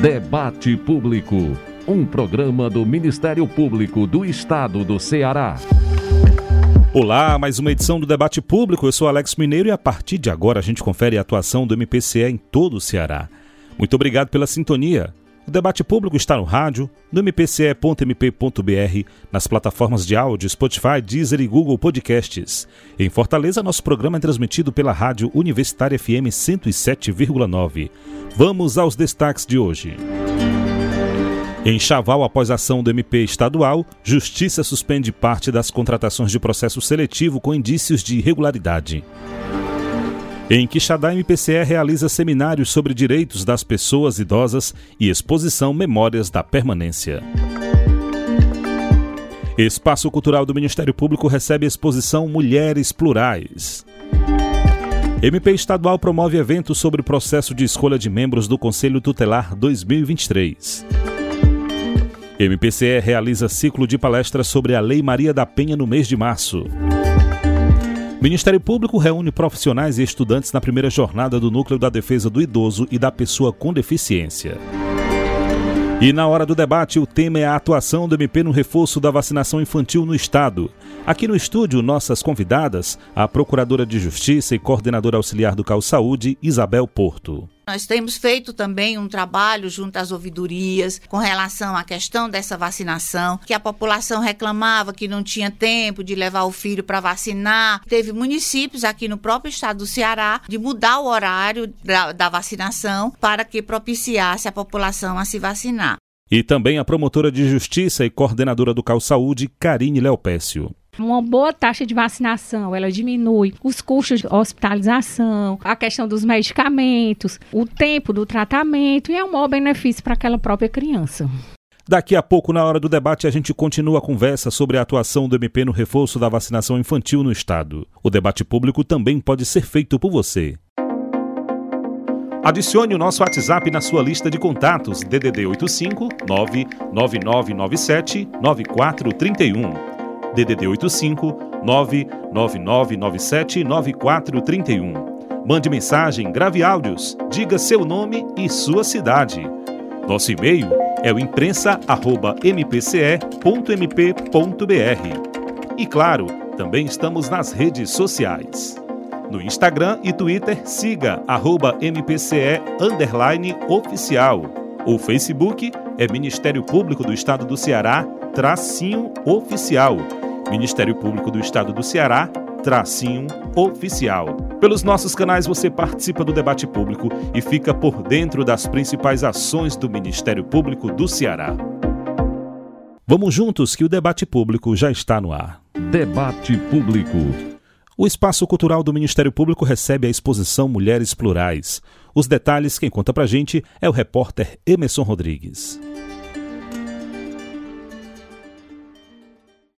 Debate Público, um programa do Ministério Público do Estado do Ceará. Olá, mais uma edição do Debate Público. Eu sou Alex Mineiro e a partir de agora a gente confere a atuação do MPCE em todo o Ceará. Muito obrigado pela sintonia. O debate público está no rádio, no mpce.mp.br, nas plataformas de áudio Spotify, Deezer e Google Podcasts. Em Fortaleza, nosso programa é transmitido pela Rádio Universitária FM 107,9. Vamos aos destaques de hoje. Em Chaval, após ação do MP estadual, Justiça suspende parte das contratações de processo seletivo com indícios de irregularidade. Em Quixadá, MPCE realiza seminários sobre direitos das pessoas idosas e exposição Memórias da Permanência. Espaço Cultural do Ministério Público recebe exposição Mulheres Plurais. MP Estadual promove evento sobre processo de escolha de membros do Conselho Tutelar 2023. MPCE realiza ciclo de palestras sobre a Lei Maria da Penha no mês de março. Ministério Público reúne profissionais e estudantes na primeira jornada do Núcleo da Defesa do Idoso e da Pessoa com Deficiência. E na hora do debate, o tema é a atuação do MP no reforço da vacinação infantil no Estado. Aqui no estúdio, nossas convidadas, a Procuradora de Justiça e Coordenadora Auxiliar do Cal Saúde, Isabel Porto. Nós temos feito também um trabalho junto às ouvidorias com relação à questão dessa vacinação, que a população reclamava que não tinha tempo de levar o filho para vacinar. Teve municípios aqui no próprio estado do Ceará de mudar o horário da, da vacinação para que propiciasse a população a se vacinar. E também a promotora de justiça e coordenadora do Cal Saúde, Karine Leopécio. Uma boa taxa de vacinação, ela diminui os custos de hospitalização, a questão dos medicamentos, o tempo do tratamento e é um maior benefício para aquela própria criança. Daqui a pouco, na hora do debate, a gente continua a conversa sobre a atuação do MP no reforço da vacinação infantil no Estado. O debate público também pode ser feito por você. Adicione o nosso WhatsApp na sua lista de contatos DDD 85 99997 9431. DDD 85 99997 9431. Mande mensagem, grave áudios, diga seu nome e sua cidade. Nosso e-mail é o imprensa@mpce.mp.br. E claro, também estamos nas redes sociais. No Instagram e Twitter, siga arroba MPCE oficial. O Facebook é Ministério Público do Estado do Ceará, tracinho oficial. Ministério Público do Estado do Ceará, tracinho oficial. Pelos nossos canais você participa do debate público e fica por dentro das principais ações do Ministério Público do Ceará. Vamos juntos que o debate público já está no ar. Debate Público. O Espaço Cultural do Ministério Público recebe a exposição Mulheres Plurais. Os detalhes, quem conta pra gente é o repórter Emerson Rodrigues.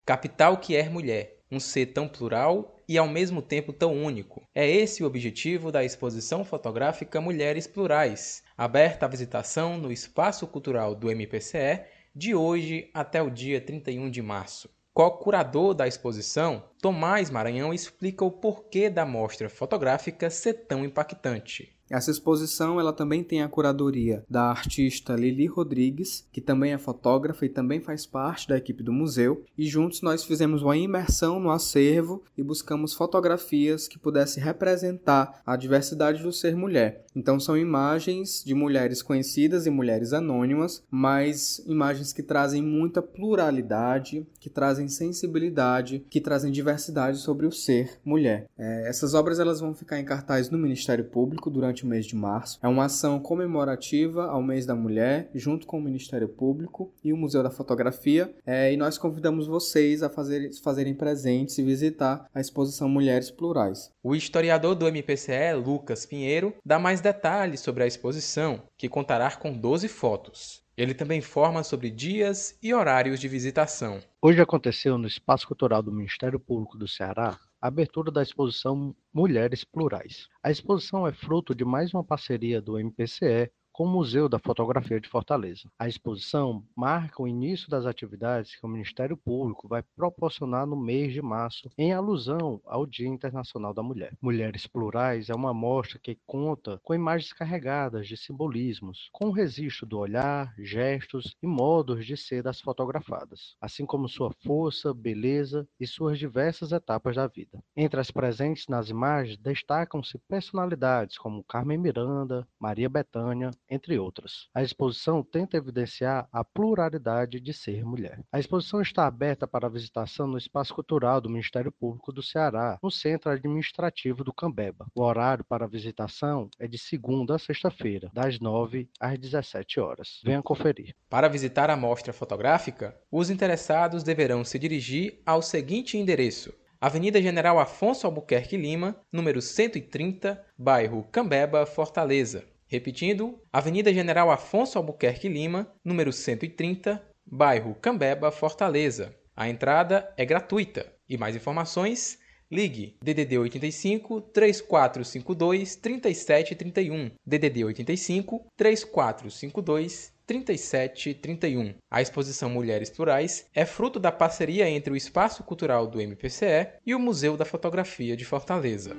Capital que é mulher, um ser tão plural e ao mesmo tempo tão único. É esse o objetivo da exposição fotográfica Mulheres Plurais, aberta à visitação no Espaço Cultural do MPCE de hoje até o dia 31 de março. Co-curador da exposição, Tomás Maranhão explica o porquê da mostra fotográfica ser tão impactante. Essa exposição ela também tem a curadoria da artista Lili Rodrigues, que também é fotógrafa e também faz parte da equipe do museu, e juntos nós fizemos uma imersão no acervo e buscamos fotografias que pudessem representar a diversidade do ser mulher. Então são imagens de mulheres conhecidas e mulheres anônimas, mas imagens que trazem muita pluralidade, que trazem sensibilidade, que trazem diversidade sobre o ser mulher. É, essas obras elas vão ficar em cartaz no Ministério Público durante durante o mês de março. É uma ação comemorativa ao mês da mulher, junto com o Ministério Público e o Museu da Fotografia. É, e nós convidamos vocês a fazer, fazerem presentes e visitar a exposição Mulheres Plurais. O historiador do MPCE, Lucas Pinheiro, dá mais detalhes sobre a exposição, que contará com 12 fotos. Ele também informa sobre dias e horários de visitação. Hoje aconteceu no Espaço Cultural do Ministério Público do Ceará abertura da exposição Mulheres Plurais. A exposição é fruto de mais uma parceria do MPCE com o Museu da Fotografia de Fortaleza. A exposição marca o início das atividades que o Ministério Público vai proporcionar no mês de março, em alusão ao Dia Internacional da Mulher. Mulheres Plurais é uma mostra que conta com imagens carregadas de simbolismos, com o registro do olhar, gestos e modos de ser das fotografadas, assim como sua força, beleza e suas diversas etapas da vida. Entre as presentes nas imagens destacam-se personalidades como Carmen Miranda, Maria Bethânia, entre outras. A exposição tenta evidenciar a pluralidade de ser mulher. A exposição está aberta para visitação no Espaço Cultural do Ministério Público do Ceará, no Centro Administrativo do Cambeba. O horário para visitação é de segunda a sexta-feira, das 9 às 17 horas. Venha conferir. Para visitar a mostra fotográfica, os interessados deverão se dirigir ao seguinte endereço: Avenida General Afonso Albuquerque Lima, número 130, bairro Cambeba, Fortaleza. Repetindo, Avenida General Afonso Albuquerque Lima, número 130, bairro Cambeba, Fortaleza. A entrada é gratuita. E mais informações, ligue DDD 85 3452 3731, DDD 85 3452 3731. A exposição Mulheres Plurais é fruto da parceria entre o Espaço Cultural do MPCE e o Museu da Fotografia de Fortaleza.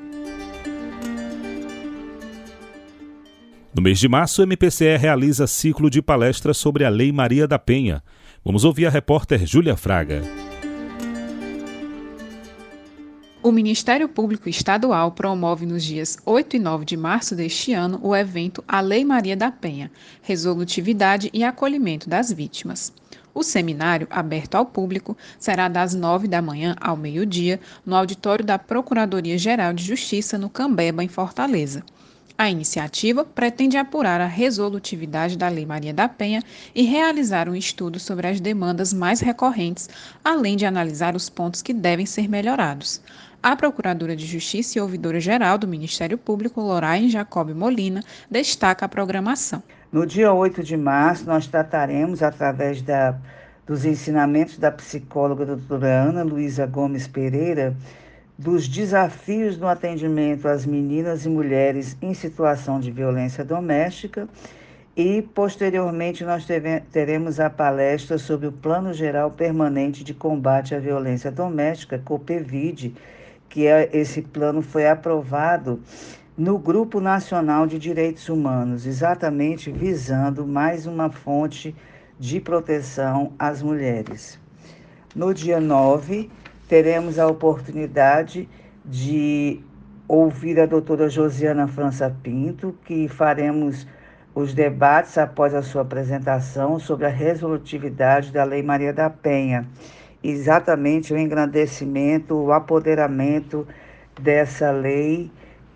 No mês de março, o MPCE realiza ciclo de palestras sobre a Lei Maria da Penha. Vamos ouvir a repórter Júlia Fraga. O Ministério Público Estadual promove nos dias 8 e 9 de março deste ano o evento A Lei Maria da Penha Resolutividade e Acolhimento das Vítimas. O seminário, aberto ao público, será das 9 da manhã ao meio-dia no auditório da Procuradoria-Geral de Justiça, no Cambeba, em Fortaleza. A iniciativa pretende apurar a resolutividade da Lei Maria da Penha e realizar um estudo sobre as demandas mais recorrentes, além de analisar os pontos que devem ser melhorados. A Procuradora de Justiça e Ouvidora-Geral do Ministério Público, Loraine Jacob Molina, destaca a programação. No dia 8 de março, nós trataremos, através da, dos ensinamentos da psicóloga doutora Ana Luísa Gomes Pereira, dos desafios no atendimento às meninas e mulheres em situação de violência doméstica e, posteriormente, nós teremos a palestra sobre o Plano Geral Permanente de Combate à Violência Doméstica, COPEVID, que é, esse plano foi aprovado no Grupo Nacional de Direitos Humanos, exatamente visando mais uma fonte de proteção às mulheres. No dia 9, teremos a oportunidade de ouvir a doutora Josiana França Pinto, que faremos os debates após a sua apresentação sobre a resolutividade da Lei Maria da Penha. Exatamente o engrandecimento, o apoderamento dessa lei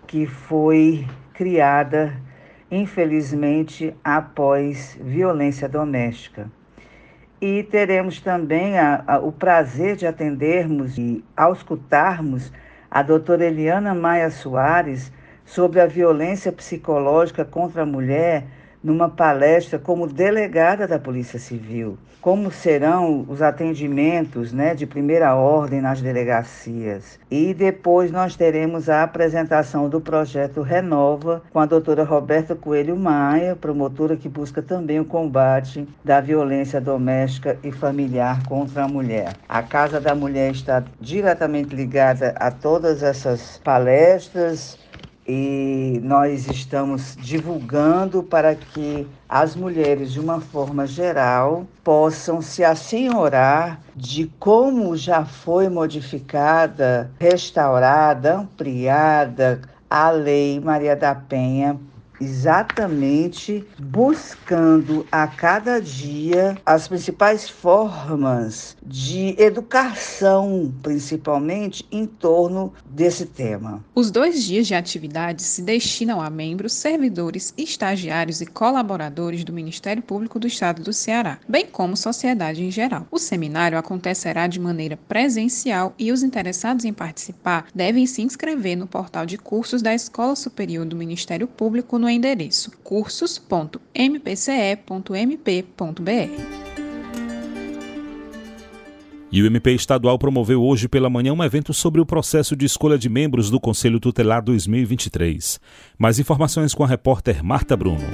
que foi criada, infelizmente, após violência doméstica. E teremos também a, a, o prazer de atendermos e auscultarmos a doutora Eliana Maia Soares sobre a violência psicológica contra a mulher numa palestra como delegada da Polícia Civil. Como serão os atendimentos né, de primeira ordem nas delegacias. E depois nós teremos a apresentação do projeto Renova com a doutora Roberta Coelho Maia, promotora que busca também o combate da violência doméstica e familiar contra a mulher. A Casa da Mulher está diretamente ligada a todas essas palestras e nós estamos divulgando para que as mulheres, de uma forma geral, possam se assenhorar de como já foi modificada, restaurada, ampliada a Lei Maria da Penha exatamente buscando a cada dia as principais formas de educação, principalmente em torno desse tema. Os dois dias de atividades se destinam a membros, servidores, estagiários e colaboradores do Ministério Público do Estado do Ceará, bem como sociedade em geral. O seminário acontecerá de maneira presencial e os interessados em participar devem se inscrever no portal de cursos da Escola Superior do Ministério Público no no endereço cursos.mpce.mp.br. E o MP estadual promoveu hoje pela manhã um evento sobre o processo de escolha de membros do Conselho Tutelar 2023. Mais informações com a repórter Marta Bruno.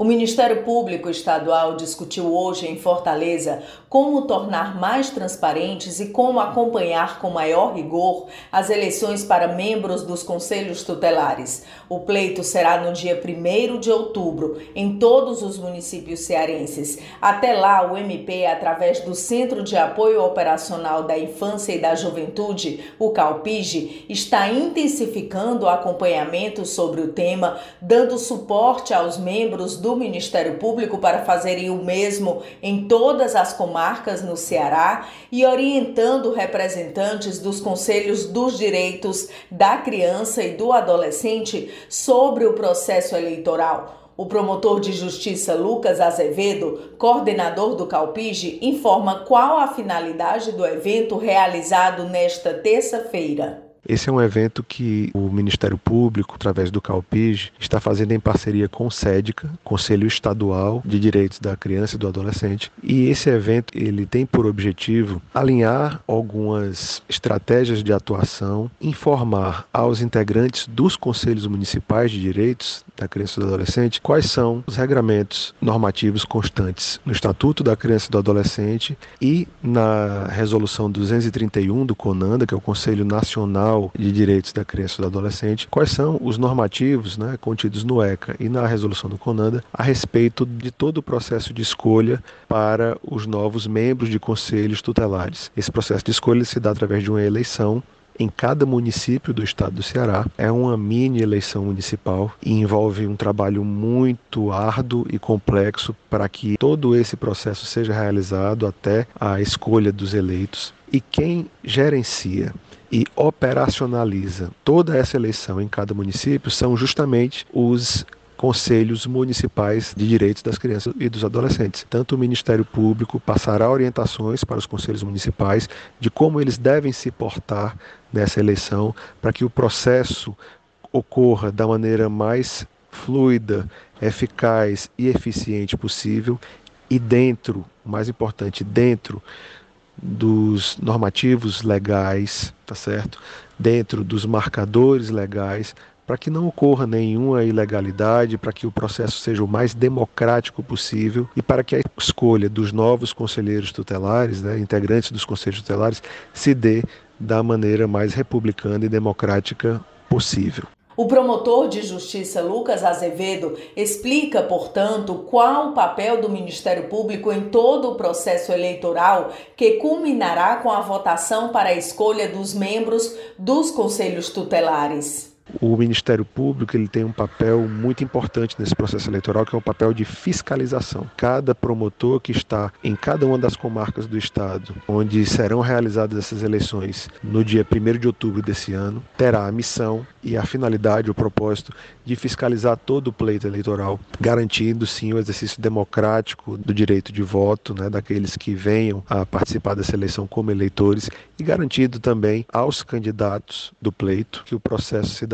O Ministério Público Estadual discutiu hoje em Fortaleza como tornar mais transparentes e como acompanhar com maior rigor as eleições para membros dos conselhos tutelares. O pleito será no dia 1 de outubro, em todos os municípios cearenses. Até lá, o MP, através do Centro de Apoio Operacional da Infância e da Juventude, o CALPIGE, está intensificando o acompanhamento sobre o tema, dando suporte aos membros do do Ministério Público para fazerem o mesmo em todas as comarcas no Ceará e orientando representantes dos Conselhos dos Direitos da Criança e do Adolescente sobre o processo eleitoral. O promotor de justiça Lucas Azevedo, coordenador do Calpige, informa qual a finalidade do evento realizado nesta terça-feira. Esse é um evento que o Ministério Público, através do CalPIG, está fazendo em parceria com o SEDICA, Conselho Estadual de Direitos da Criança e do Adolescente. E esse evento ele tem por objetivo alinhar algumas estratégias de atuação, informar aos integrantes dos conselhos municipais de direitos da criança e do adolescente quais são os regramentos normativos constantes no Estatuto da Criança e do Adolescente e na Resolução 231 do CONANDA, que é o Conselho Nacional Nacional de Direitos da Criança e do Adolescente, quais são os normativos né, contidos no ECA e na resolução do CONANDA a respeito de todo o processo de escolha para os novos membros de conselhos tutelares. Esse processo de escolha se dá através de uma eleição em cada município do estado do Ceará. É uma mini eleição municipal e envolve um trabalho muito árduo e complexo para que todo esse processo seja realizado até a escolha dos eleitos. E quem gerencia e operacionaliza toda essa eleição em cada município são justamente os conselhos municipais de direitos das crianças e dos adolescentes. Tanto o Ministério Público passará orientações para os conselhos municipais de como eles devem se portar nessa eleição para que o processo ocorra da maneira mais fluida, eficaz e eficiente possível e dentro, mais importante, dentro dos normativos legais, tá certo? Dentro dos marcadores legais, para que não ocorra nenhuma ilegalidade, para que o processo seja o mais democrático possível e para que a escolha dos novos conselheiros tutelares, né, integrantes dos conselhos tutelares, se dê da maneira mais republicana e democrática possível. O promotor de justiça Lucas Azevedo explica, portanto, qual o papel do Ministério Público em todo o processo eleitoral que culminará com a votação para a escolha dos membros dos conselhos tutelares. O Ministério Público ele tem um papel muito importante nesse processo eleitoral, que é o papel de fiscalização. Cada promotor que está em cada uma das comarcas do estado, onde serão realizadas essas eleições no dia 1 de outubro desse ano, terá a missão e a finalidade, o propósito de fiscalizar todo o pleito eleitoral, garantindo sim o exercício democrático do direito de voto, né, daqueles que venham a participar dessa eleição como eleitores e garantindo também aos candidatos do pleito que o processo se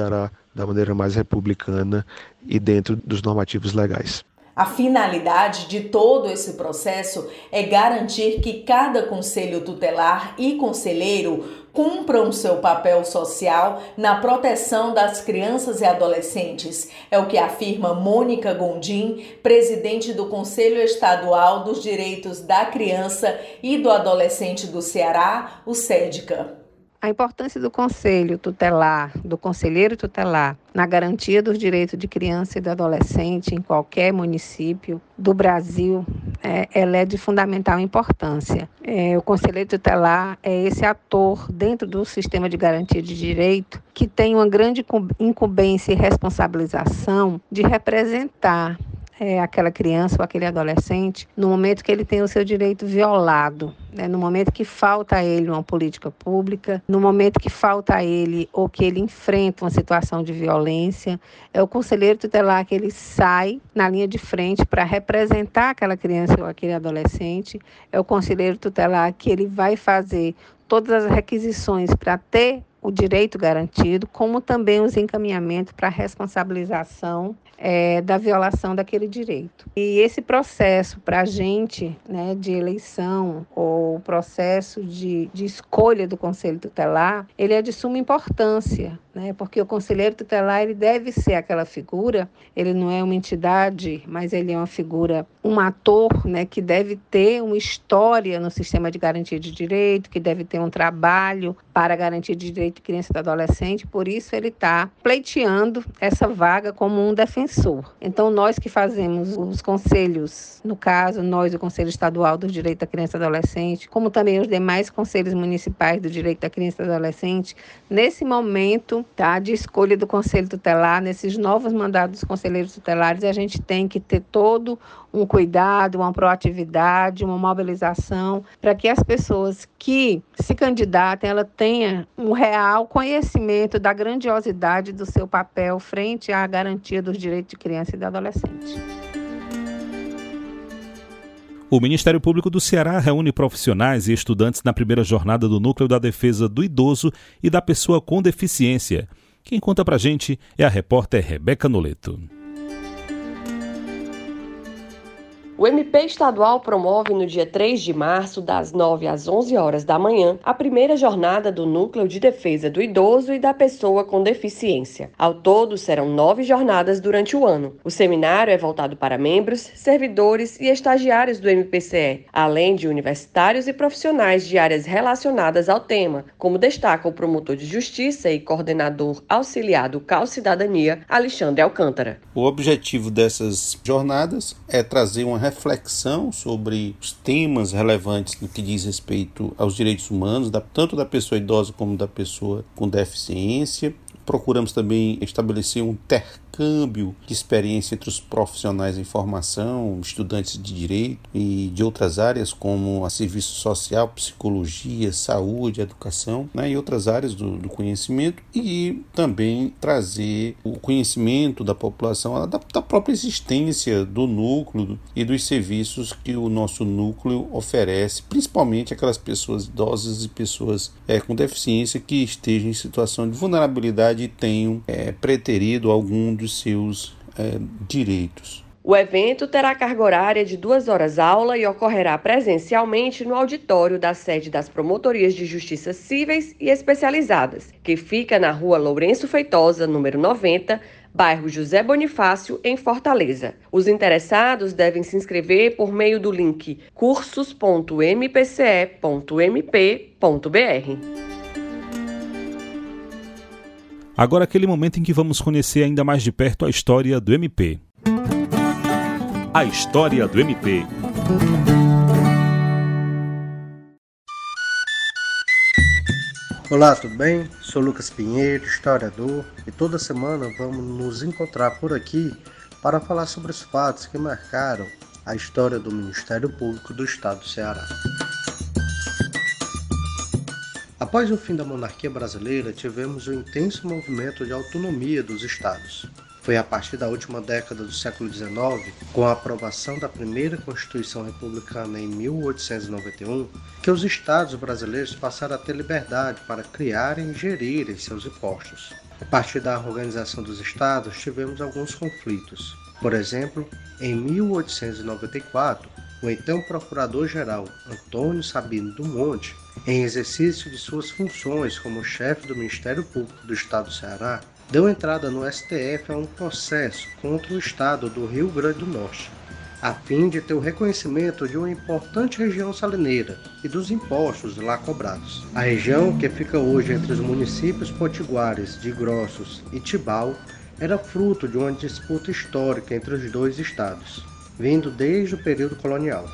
da maneira mais republicana e dentro dos normativos legais. A finalidade de todo esse processo é garantir que cada conselho tutelar e conselheiro cumpram seu papel social na proteção das crianças e adolescentes. É o que afirma Mônica Gondim, presidente do Conselho Estadual dos Direitos da Criança e do Adolescente do Ceará, o SEDCA. A importância do conselho tutelar, do conselheiro tutelar, na garantia dos direitos de criança e do adolescente em qualquer município do Brasil, é, ela é de fundamental importância. É, o conselheiro tutelar é esse ator dentro do sistema de garantia de direito que tem uma grande incumbência e responsabilização de representar é, aquela criança ou aquele adolescente no momento que ele tem o seu direito violado, né? no momento que falta a ele uma política pública, no momento que falta a ele ou que ele enfrenta uma situação de violência, é o conselheiro tutelar que ele sai na linha de frente para representar aquela criança ou aquele adolescente, é o conselheiro tutelar que ele vai fazer todas as requisições para ter o direito garantido, como também os encaminhamentos para responsabilização é, da violação daquele direito. E esse processo para a gente, né, de eleição ou processo de, de escolha do conselho tutelar, ele é de suma importância, né, porque o conselheiro tutelar ele deve ser aquela figura, ele não é uma entidade, mas ele é uma figura, um ator, né, que deve ter uma história no sistema de garantia de direito, que deve ter um trabalho para de direito de criança e do adolescente, por isso ele está pleiteando essa vaga como um defensor. Então, nós que fazemos os conselhos, no caso, nós, o Conselho Estadual do Direito da Criança e Adolescente, como também os demais conselhos municipais do Direito da Criança e Adolescente, nesse momento tá, de escolha do Conselho Tutelar, nesses novos mandados dos conselheiros tutelares, a gente tem que ter todo um cuidado, uma proatividade, uma mobilização, para que as pessoas que se candidatem, ela tenha um real conhecimento da grandiosidade do seu papel frente à garantia dos direitos de criança e de adolescente. O Ministério Público do Ceará reúne profissionais e estudantes na primeira jornada do Núcleo da Defesa do Idoso e da Pessoa com Deficiência. Quem conta pra gente é a repórter Rebeca Noleto. O MP estadual promove no dia 3 de março, das 9 às 11 horas da manhã, a primeira jornada do Núcleo de Defesa do Idoso e da Pessoa com Deficiência. Ao todo, serão nove jornadas durante o ano. O seminário é voltado para membros, servidores e estagiários do MPCE, além de universitários e profissionais de áreas relacionadas ao tema, como destaca o promotor de justiça e coordenador auxiliar do CAL Cidadania, Alexandre Alcântara. O objetivo dessas jornadas é trazer uma reflexão sobre os temas relevantes no que diz respeito aos direitos humanos, tanto da pessoa idosa como da pessoa com deficiência. Procuramos também estabelecer um intercâmbio intercâmbio de experiência entre os profissionais em formação, estudantes de direito e de outras áreas como a serviço social, psicologia, saúde, educação né, e outras áreas do, do conhecimento e também trazer o conhecimento da população da, da própria existência do núcleo e dos serviços que o nosso núcleo oferece, principalmente aquelas pessoas idosas e pessoas é, com deficiência que estejam em situação de vulnerabilidade e tenham é, preterido algum dos dos seus é, direitos. O evento terá carga horária de duas horas aula e ocorrerá presencialmente no auditório da sede das Promotorias de Justiça Cíveis e Especializadas, que fica na rua Lourenço Feitosa, número 90, bairro José Bonifácio, em Fortaleza. Os interessados devem se inscrever por meio do link cursos.mpce.mp.br. Agora aquele momento em que vamos conhecer ainda mais de perto a história do MP. A história do MP. Olá, tudo bem? Sou Lucas Pinheiro, historiador, e toda semana vamos nos encontrar por aqui para falar sobre os fatos que marcaram a história do Ministério Público do Estado do Ceará. Após o fim da monarquia brasileira, tivemos um intenso movimento de autonomia dos estados. Foi a partir da última década do século XIX, com a aprovação da primeira Constituição Republicana em 1891, que os estados brasileiros passaram a ter liberdade para criarem e gerirem seus impostos. A partir da organização dos estados, tivemos alguns conflitos. Por exemplo, em 1894, o então Procurador-Geral Antônio Sabino do Monte, em exercício de suas funções como chefe do Ministério Público do Estado do Ceará, deu entrada no STF a um processo contra o Estado do Rio Grande do Norte, a fim de ter o reconhecimento de uma importante região salineira e dos impostos lá cobrados. A região, que fica hoje entre os municípios potiguares de Grossos e Tibau, era fruto de uma disputa histórica entre os dois estados vindo desde o período colonial.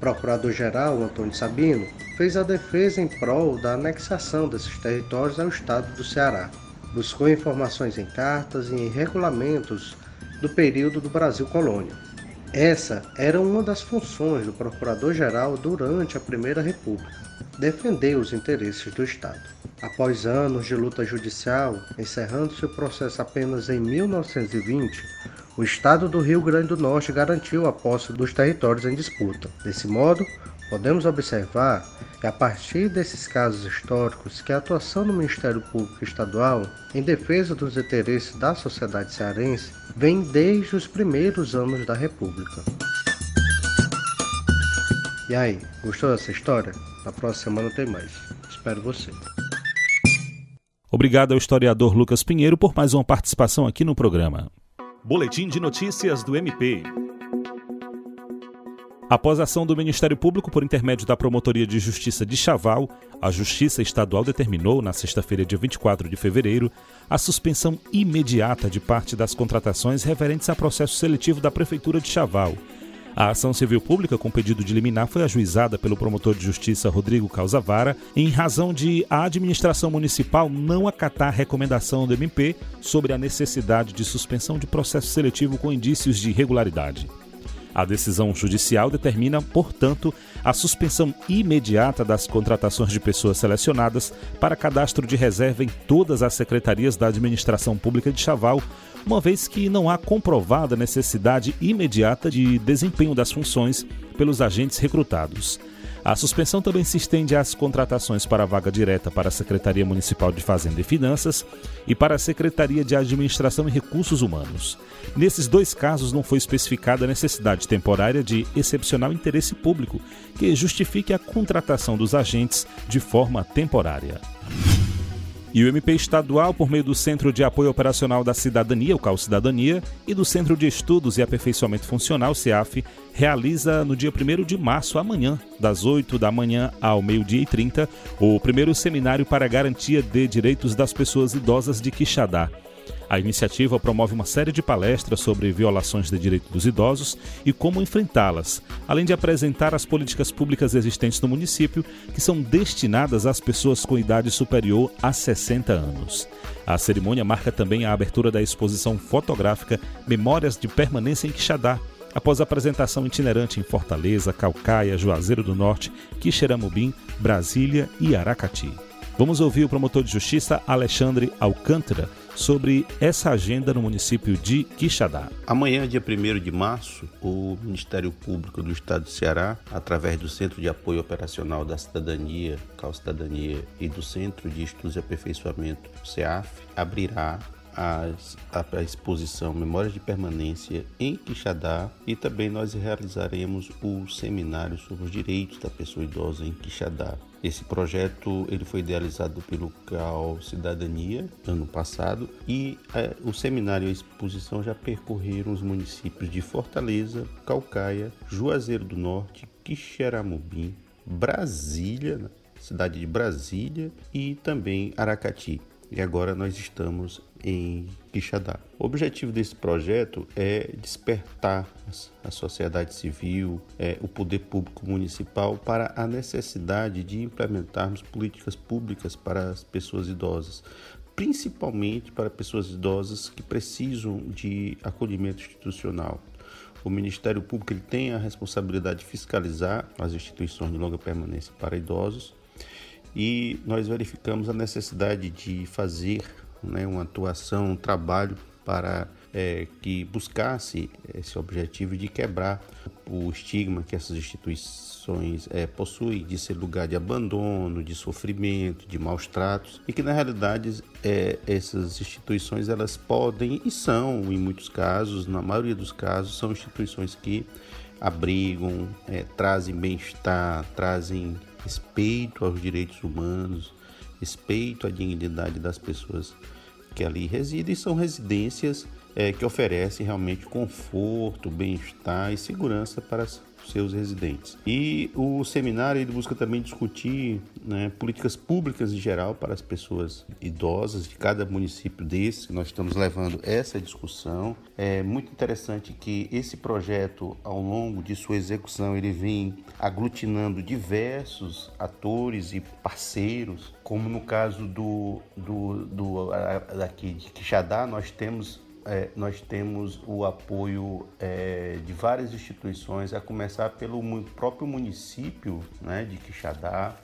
Procurador-geral Antônio Sabino fez a defesa em prol da anexação desses territórios ao estado do Ceará. Buscou informações em cartas e em regulamentos do período do Brasil colônia. Essa era uma das funções do procurador-geral durante a Primeira República, defender os interesses do Estado. Após anos de luta judicial, encerrando-se o processo apenas em 1920, o Estado do Rio Grande do Norte garantiu a posse dos territórios em disputa. Desse modo, Podemos observar que a partir desses casos históricos que a atuação do Ministério Público Estadual em defesa dos interesses da sociedade cearense vem desde os primeiros anos da República. E aí, gostou dessa história? Na próxima semana tem mais. Espero você. Obrigado ao historiador Lucas Pinheiro por mais uma participação aqui no programa. Boletim de notícias do MP. Após a ação do Ministério Público por intermédio da Promotoria de Justiça de Chaval, a Justiça Estadual determinou, na sexta-feira, dia 24 de fevereiro, a suspensão imediata de parte das contratações referentes a processo seletivo da Prefeitura de Chaval. A ação civil pública com pedido de liminar foi ajuizada pelo promotor de justiça Rodrigo Causavara em razão de a administração municipal não acatar a recomendação do MP sobre a necessidade de suspensão de processo seletivo com indícios de irregularidade. A decisão judicial determina, portanto, a suspensão imediata das contratações de pessoas selecionadas para cadastro de reserva em todas as secretarias da Administração Pública de Chaval, uma vez que não há comprovada necessidade imediata de desempenho das funções pelos agentes recrutados. A suspensão também se estende às contratações para vaga direta para a Secretaria Municipal de Fazenda e Finanças e para a Secretaria de Administração e Recursos Humanos. Nesses dois casos, não foi especificada a necessidade temporária de excepcional interesse público que justifique a contratação dos agentes de forma temporária. E o MP estadual, por meio do Centro de Apoio Operacional da Cidadania, o CAL Cidadania, e do Centro de Estudos e Aperfeiçoamento Funcional, CEAF, realiza no dia 1 de março, amanhã, das 8 da manhã ao meio-dia e 30, o primeiro seminário para a garantia de direitos das pessoas idosas de Quixadá. A iniciativa promove uma série de palestras sobre violações de direitos dos idosos e como enfrentá-las, além de apresentar as políticas públicas existentes no município que são destinadas às pessoas com idade superior a 60 anos. A cerimônia marca também a abertura da exposição fotográfica Memórias de Permanência em Quixadá, após a apresentação itinerante em Fortaleza, Calcaia, Juazeiro do Norte, Quixeramobim, Brasília e Aracati. Vamos ouvir o promotor de justiça Alexandre Alcântara sobre essa agenda no município de Quixadá. Amanhã, dia 1 de março, o Ministério Público do Estado do Ceará, através do Centro de Apoio Operacional da Cidadania, Cal Cidadania, e do Centro de Estudos e Aperfeiçoamento, CEAF, abrirá a, a, exposição Memórias de Permanência em Quixadá e também nós realizaremos o seminário sobre os direitos da pessoa idosa em Quixadá. Esse projeto ele foi idealizado pelo CAL Cidadania ano passado e é, o seminário e a exposição já percorreram os municípios de Fortaleza, Calcaia, Juazeiro do Norte, Quixeramobim, Brasília, cidade de Brasília e também Aracati. E agora nós estamos em Quixadá. O objetivo desse projeto é despertar a sociedade civil, é, o poder público municipal para a necessidade de implementarmos políticas públicas para as pessoas idosas, principalmente para pessoas idosas que precisam de acolhimento institucional. O Ministério Público ele tem a responsabilidade de fiscalizar as instituições de longa permanência para idosos e nós verificamos a necessidade de fazer né, uma atuação, um trabalho para é, que buscasse esse objetivo de quebrar o estigma que essas instituições é, possuem de ser lugar de abandono, de sofrimento, de maus tratos e que na realidade é, essas instituições elas podem e são em muitos casos, na maioria dos casos, são instituições que abrigam, é, trazem bem-estar, trazem respeito aos direitos humanos, respeito à dignidade das pessoas que ali residem, são residências é, que oferecem realmente conforto, bem-estar e segurança para seus residentes. E o seminário ele busca também discutir né, políticas públicas em geral para as pessoas idosas de cada município desse. Nós estamos levando essa discussão. É muito interessante que esse projeto, ao longo de sua execução, ele vem aglutinando diversos atores e parceiros, como no caso do, do, do daqui de Quixadá, nós temos é, nós temos o apoio é, de várias instituições, a começar pelo próprio município né, de Quixadá,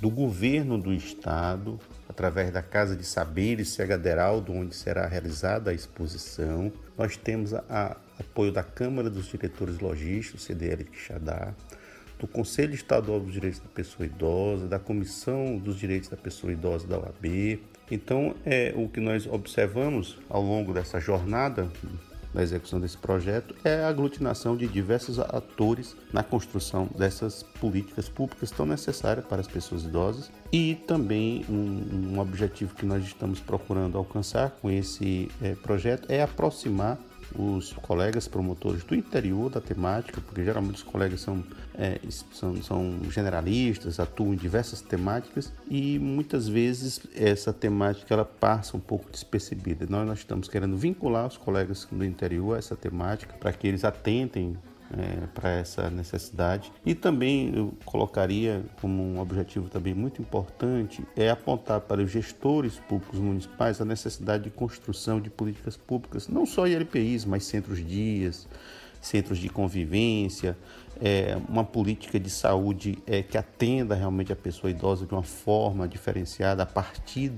do governo do estado, através da Casa de Saberes Cega Deraldo, onde será realizada a exposição. Nós temos a apoio da Câmara dos Diretores Logísticos, CDL Quixadá, do Conselho Estadual dos Direitos da Pessoa Idosa, da Comissão dos Direitos da Pessoa Idosa da OAB. Então, é o que nós observamos ao longo dessa jornada da execução desse projeto é a aglutinação de diversos atores na construção dessas políticas públicas tão necessárias para as pessoas idosas e também um, um objetivo que nós estamos procurando alcançar com esse é, projeto é aproximar os colegas promotores do interior da temática, porque geralmente os colegas são, é, são, são, generalistas, atuam em diversas temáticas e muitas vezes essa temática ela passa um pouco despercebida. Nós, nós estamos querendo vincular os colegas do interior a essa temática para que eles atentem é, para essa necessidade. E também eu colocaria como um objetivo também muito importante é apontar para os gestores públicos municipais a necessidade de construção de políticas públicas, não só em LPIs, mas centros-dias, centros de convivência, é, uma política de saúde é, que atenda realmente a pessoa idosa de uma forma diferenciada a partir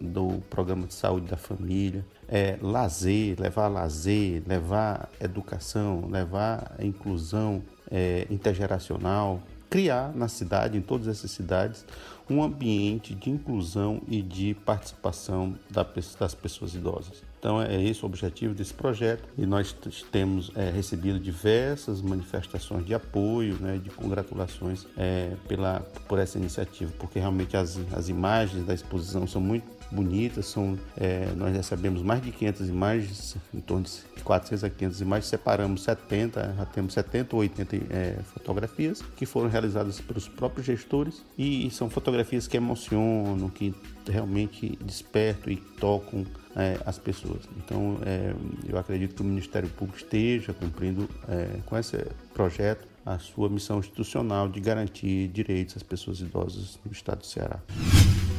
do programa de saúde da família, é, lazer, levar lazer, levar educação, levar inclusão é, intergeracional, criar na cidade, em todas essas cidades, um ambiente de inclusão e de participação das pessoas idosas. Então é esse o objetivo desse projeto e nós temos é, recebido diversas manifestações de apoio, né, de congratulações é, pela, por essa iniciativa, porque realmente as, as imagens da exposição são muito bonitas. São, é, nós recebemos mais de 500 imagens, em torno de 400 a 500 imagens. Separamos 70, já temos 70 ou 80 é, fotografias que foram realizadas pelos próprios gestores e são fotografias que emocionam, que realmente despertam e tocam é, as pessoas. Então, é, eu acredito que o Ministério Público esteja cumprindo é, com esse projeto a sua missão institucional de garantir direitos às pessoas idosas no estado do Ceará.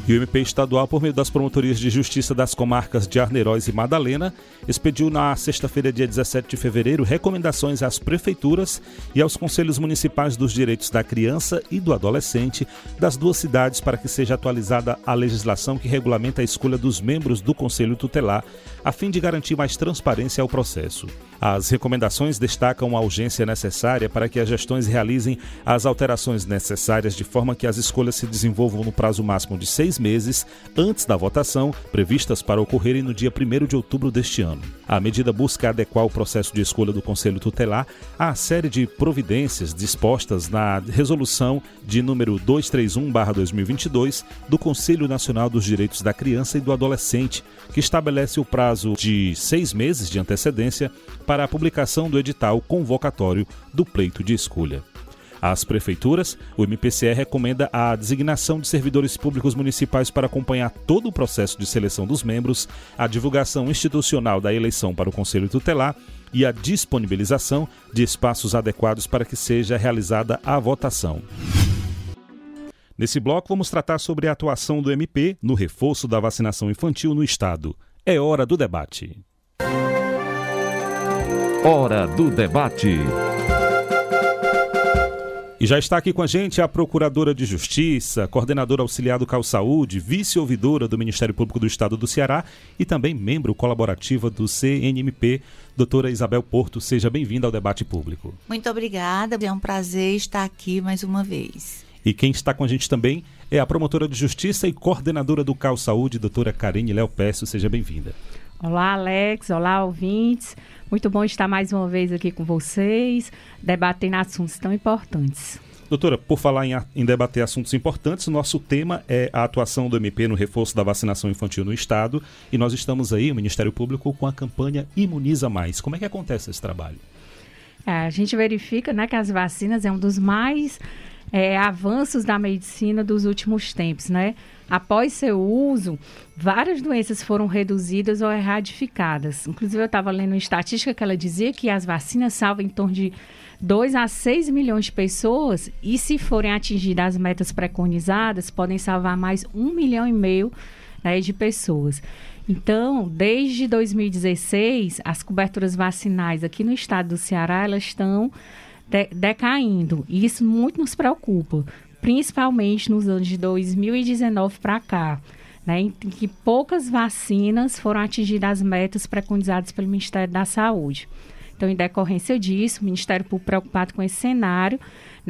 E o MP estadual, por meio das promotorias de justiça das comarcas de Arneiroz e Madalena, expediu na sexta-feira, dia 17 de fevereiro, recomendações às prefeituras e aos conselhos municipais dos direitos da criança e do adolescente das duas cidades para que seja atualizada a legislação que regulamenta a escolha dos membros do Conselho Tutelar, a fim de garantir mais transparência ao processo. As recomendações destacam a urgência necessária para que as gestões realizem as alterações necessárias de forma que as escolhas se desenvolvam no prazo máximo de seis meses antes da votação, previstas para ocorrerem no dia 1 de outubro deste ano. A medida busca adequar o processo de escolha do Conselho Tutelar à série de providências dispostas na resolução de número 231/2022 do Conselho Nacional dos Direitos da Criança e do Adolescente, que estabelece o prazo de seis meses de antecedência para a publicação do edital convocatório do pleito de escolha. Às prefeituras, o MPCE recomenda a designação de servidores públicos municipais para acompanhar todo o processo de seleção dos membros, a divulgação institucional da eleição para o Conselho Tutelar e a disponibilização de espaços adequados para que seja realizada a votação. Nesse bloco, vamos tratar sobre a atuação do MP no reforço da vacinação infantil no Estado. É hora do debate. Hora do debate. E já está aqui com a gente a Procuradora de Justiça, coordenadora auxiliar do Cal Saúde, vice-ouvidora do Ministério Público do Estado do Ceará e também membro colaborativa do CNMP, doutora Isabel Porto. Seja bem-vinda ao debate público. Muito obrigada, é um prazer estar aqui mais uma vez. E quem está com a gente também é a promotora de Justiça e coordenadora do Cal Saúde, doutora Karine Léo Pécio. Seja bem-vinda. Olá, Alex. Olá, ouvintes. Muito bom estar mais uma vez aqui com vocês, debatendo assuntos tão importantes. Doutora, por falar em, em, debater assuntos importantes, nosso tema é a atuação do MP no reforço da vacinação infantil no Estado. E nós estamos aí, o Ministério Público, com a campanha Imuniza Mais. Como é que acontece esse trabalho? É, a gente verifica né, que as vacinas é um dos mais é, avanços da medicina dos últimos tempos, né? Após seu uso, várias doenças foram reduzidas ou erradicadas. Inclusive, eu estava lendo uma estatística que ela dizia que as vacinas salvam em torno de 2 a 6 milhões de pessoas e, se forem atingidas as metas preconizadas, podem salvar mais 1 milhão e meio né, de pessoas. Então, desde 2016, as coberturas vacinais aqui no estado do Ceará, elas estão de decaindo. E isso muito nos preocupa, principalmente nos anos de 2019 para cá, né, em que poucas vacinas foram atingidas as metas preconizadas pelo Ministério da Saúde. Então, em decorrência disso, o Ministério Público preocupado com esse cenário,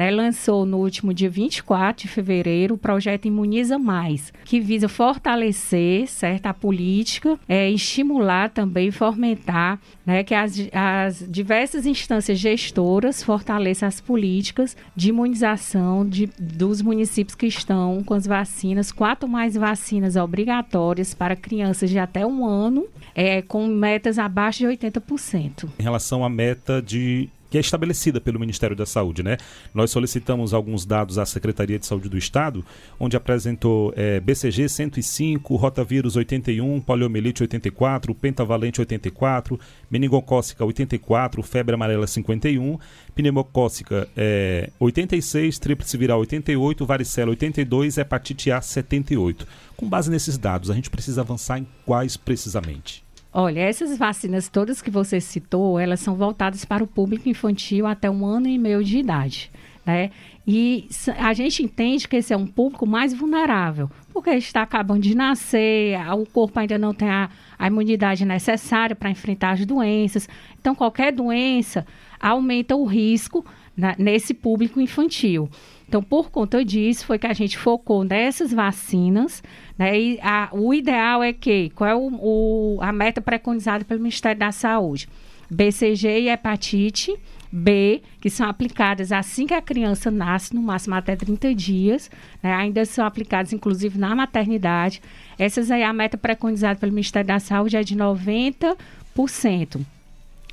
né, lançou no último dia 24 de fevereiro o projeto Imuniza Mais, que visa fortalecer certa política, é, estimular também, fomentar né, que as, as diversas instâncias gestoras fortaleçam as políticas de imunização de, dos municípios que estão com as vacinas, quatro mais vacinas obrigatórias para crianças de até um ano, é, com metas abaixo de 80%. Em relação à meta de que é estabelecida pelo Ministério da Saúde, né? Nós solicitamos alguns dados à Secretaria de Saúde do Estado, onde apresentou é, BCG 105, rotavírus 81, poliomielite 84, pentavalente 84, meningocócica 84, febre amarela 51, pneumocócica é, 86, tríplice viral 88, varicela 82, hepatite A 78. Com base nesses dados, a gente precisa avançar em quais precisamente? Olha, essas vacinas todas que você citou, elas são voltadas para o público infantil até um ano e meio de idade, né? E a gente entende que esse é um público mais vulnerável, porque está acabando de nascer, o corpo ainda não tem a, a imunidade necessária para enfrentar as doenças. Então, qualquer doença aumenta o risco na, nesse público infantil. Então, por conta disso, foi que a gente focou nessas vacinas, né? E a, o ideal é que, qual é o, o, a meta preconizada pelo Ministério da Saúde? BCG e hepatite B, que são aplicadas assim que a criança nasce, no máximo até 30 dias, né? ainda são aplicadas, inclusive, na maternidade. Essas aí, a meta preconizada pelo Ministério da Saúde é de 90%.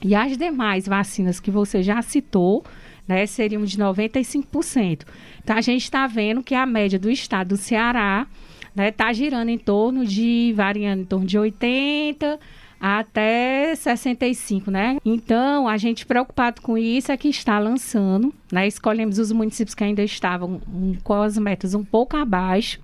E as demais vacinas que você já citou, né, seriam de 95%. Então, a gente está vendo que a média do estado do Ceará né, tá girando em torno de, variando em torno de 80% até 65, né? Então, a gente preocupado com isso é que está lançando, né? Escolhemos os municípios que ainda estavam com as metas um pouco abaixo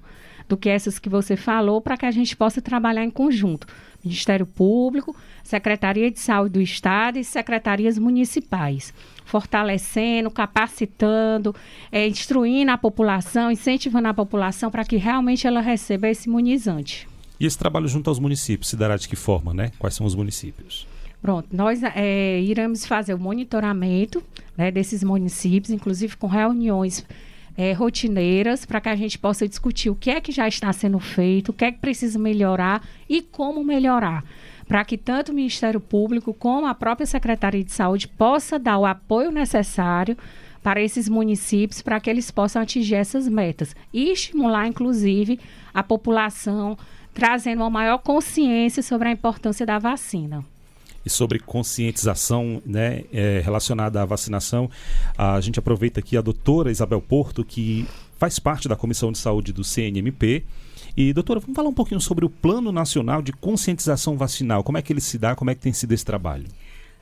do que essas que você falou, para que a gente possa trabalhar em conjunto. Ministério Público, Secretaria de Saúde do Estado e secretarias municipais fortalecendo, capacitando, é, instruindo a população, incentivando a população para que realmente ela receba esse imunizante. E esse trabalho junto aos municípios se dará de que forma, né? Quais são os municípios? Pronto, nós é, iremos fazer o monitoramento né, desses municípios, inclusive com reuniões é, rotineiras, para que a gente possa discutir o que é que já está sendo feito, o que é que precisa melhorar e como melhorar para que tanto o Ministério Público como a própria Secretaria de Saúde possa dar o apoio necessário para esses municípios para que eles possam atingir essas metas e estimular, inclusive, a população, trazendo uma maior consciência sobre a importância da vacina e sobre conscientização né, é, relacionada à vacinação. A gente aproveita aqui a doutora Isabel Porto, que faz parte da Comissão de Saúde do CNMP e, doutora, vamos falar um pouquinho sobre o Plano Nacional de Conscientização Vacinal. Como é que ele se dá? Como é que tem sido esse trabalho?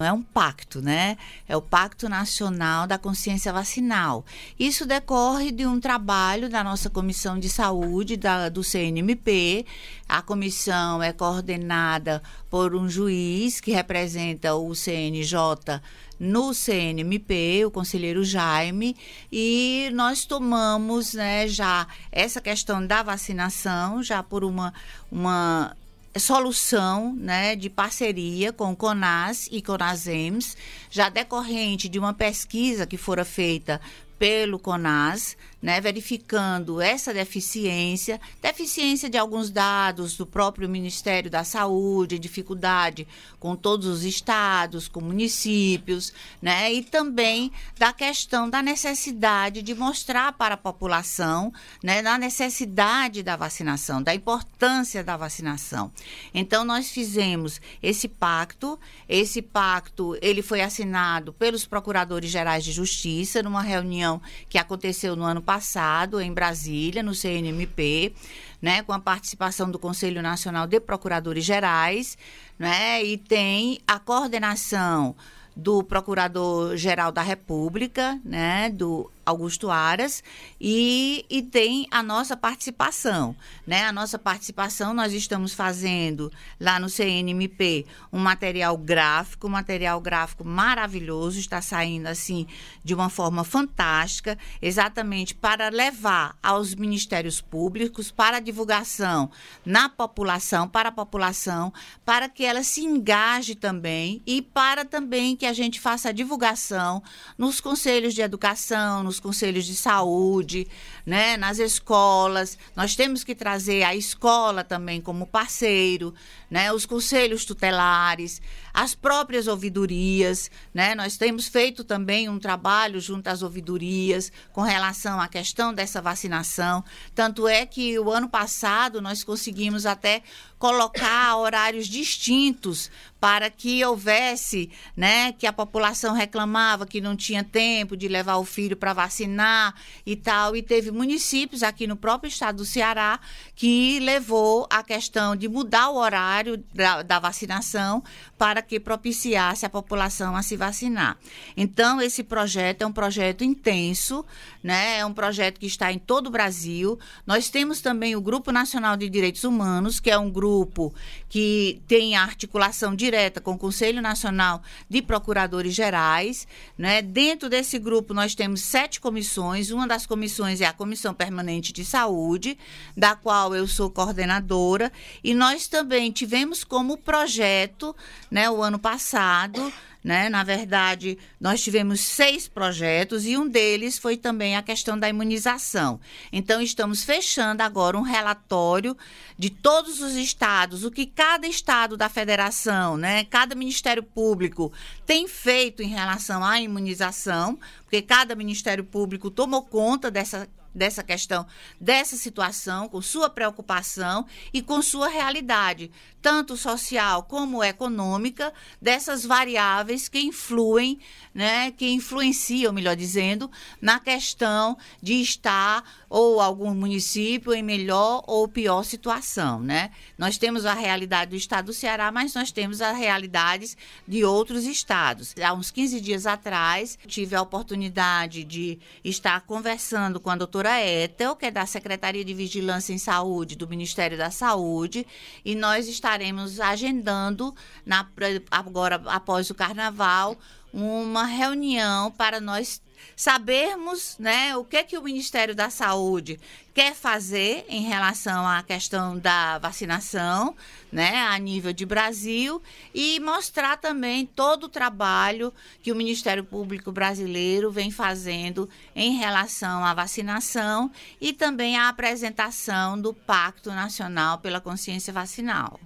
É um pacto, né? É o Pacto Nacional da Consciência Vacinal. Isso decorre de um trabalho da nossa Comissão de Saúde, da, do CNMP. A comissão é coordenada por um juiz que representa o CNJ no CNMP, o conselheiro Jaime, e nós tomamos né, já essa questão da vacinação, já por uma, uma solução né, de parceria com o CONAS e CONASEMS, já decorrente de uma pesquisa que fora feita pelo CONAS, né, verificando essa deficiência, deficiência de alguns dados do próprio Ministério da Saúde, dificuldade com todos os estados, com municípios, né, e também da questão da necessidade de mostrar para a população, né, da necessidade da vacinação, da importância da vacinação. Então nós fizemos esse pacto, esse pacto ele foi assinado pelos procuradores gerais de justiça numa reunião que aconteceu no ano passado em Brasília, no CNMP, né, com a participação do Conselho Nacional de Procuradores Gerais, né, e tem a coordenação do Procurador-Geral da República, né, do Augusto Aras, e, e tem a nossa participação. Né? A nossa participação, nós estamos fazendo lá no CNMP um material gráfico, um material gráfico maravilhoso, está saindo assim de uma forma fantástica, exatamente para levar aos ministérios públicos, para a divulgação na população, para a população, para que ela se engaje também e para também que a gente faça a divulgação nos conselhos de educação, nos conselhos de saúde, né, nas escolas. Nós temos que trazer a escola também como parceiro, né, os conselhos tutelares, as próprias ouvidorias, né? Nós temos feito também um trabalho junto às ouvidorias com relação à questão dessa vacinação. Tanto é que o ano passado nós conseguimos até colocar horários distintos para que houvesse, né, que a população reclamava que não tinha tempo de levar o filho para vacinar e tal, e teve municípios aqui no próprio estado do Ceará que levou a questão de mudar o horário da, da vacinação para que propiciasse a população a se vacinar. Então, esse projeto é um projeto intenso, né? É um projeto que está em todo o Brasil. Nós temos também o Grupo Nacional de Direitos Humanos, que é um grupo que tem articulação direta com o Conselho Nacional de Procuradores Gerais. Né? Dentro desse grupo, nós temos sete comissões. Uma das comissões é a Comissão Permanente de Saúde, da qual eu sou coordenadora. E nós também tivemos como projeto, né, o ano passado, né? Na verdade, nós tivemos seis projetos e um deles foi também a questão da imunização. Então, estamos fechando agora um relatório de todos os estados, o que cada estado da federação, né, cada Ministério Público tem feito em relação à imunização, porque cada Ministério Público tomou conta dessa dessa questão, dessa situação, com sua preocupação e com sua realidade, tanto social como econômica, dessas variáveis que influem, né, que influenciam, melhor dizendo, na questão de estar ou algum município em melhor ou pior situação, né? Nós temos a realidade do estado do Ceará, mas nós temos as realidades de outros estados. Há uns 15 dias atrás, tive a oportunidade de estar conversando com a doutora Ethel, que é da Secretaria de Vigilância em Saúde do Ministério da Saúde, e nós estaremos agendando na, agora após o carnaval uma reunião para nós sabermos né, o que, que o Ministério da Saúde quer fazer em relação à questão da vacinação né, a nível de Brasil e mostrar também todo o trabalho que o Ministério Público Brasileiro vem fazendo em relação à vacinação e também a apresentação do Pacto Nacional pela Consciência Vacinal.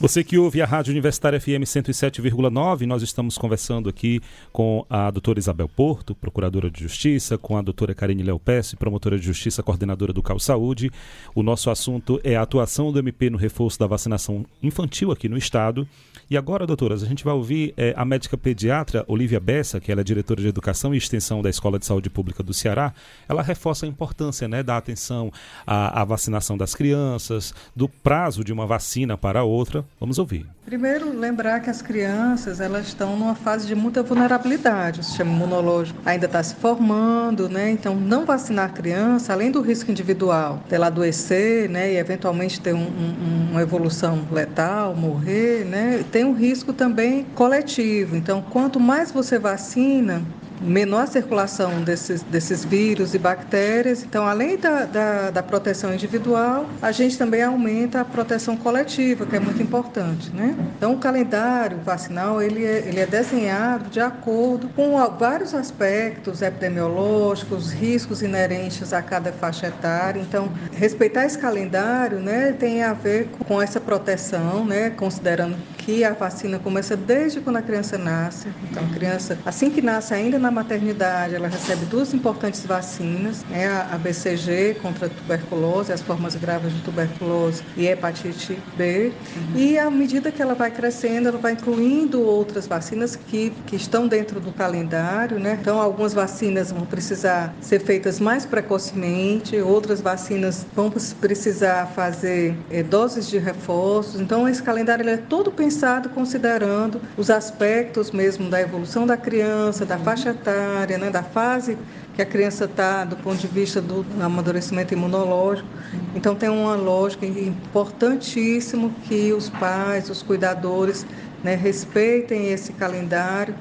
Você que ouve a Rádio Universitária FM 107,9, nós estamos conversando aqui com a doutora Isabel Porto, procuradora de Justiça, com a doutora Karine Léo Pesce, promotora de Justiça, coordenadora do Cal Saúde. O nosso assunto é a atuação do MP no reforço da vacinação infantil aqui no Estado. E agora, doutoras, a gente vai ouvir é, a médica pediatra Olivia Bessa, que ela é diretora de Educação e Extensão da Escola de Saúde Pública do Ceará. Ela reforça a importância né, da atenção à, à vacinação das crianças, do prazo de uma vacina para outra. Vamos ouvir. Primeiro, lembrar que as crianças elas estão numa fase de muita vulnerabilidade. O sistema imunológico ainda está se formando, né? Então, não vacinar a criança, além do risco individual dela adoecer, né? E eventualmente ter um, um, uma evolução letal, morrer, né? Tem um risco também coletivo. Então, quanto mais você vacina, menor circulação desses, desses vírus e bactérias. Então, além da, da, da, proteção individual, a gente também aumenta a proteção coletiva, que é muito importante, né? Então, o calendário vacinal, ele é, ele é desenhado de acordo com vários aspectos epidemiológicos, riscos inerentes a cada faixa etária. Então, respeitar esse calendário, né, tem a ver com essa proteção, né, considerando que a vacina começa desde quando a criança nasce. Então, a criança, assim que nasce ainda na maternidade, ela recebe duas importantes vacinas, né, a BCG contra a tuberculose, as formas graves de tuberculose e hepatite B. Uhum. E à medida que ela vai crescendo, ela vai incluindo outras vacinas que, que estão dentro do calendário, né? Então, algumas vacinas vão precisar ser feitas mais precocemente, outras vacinas vão precisar fazer é, doses de reforços. Então, esse calendário é todo pensado considerando os aspectos mesmo da evolução da criança, da faixa etária, né, da fase que a criança está do ponto de vista do amadurecimento imunológico. Então tem uma lógica importantíssimo que os pais, os cuidadores, né, respeitem esse calendário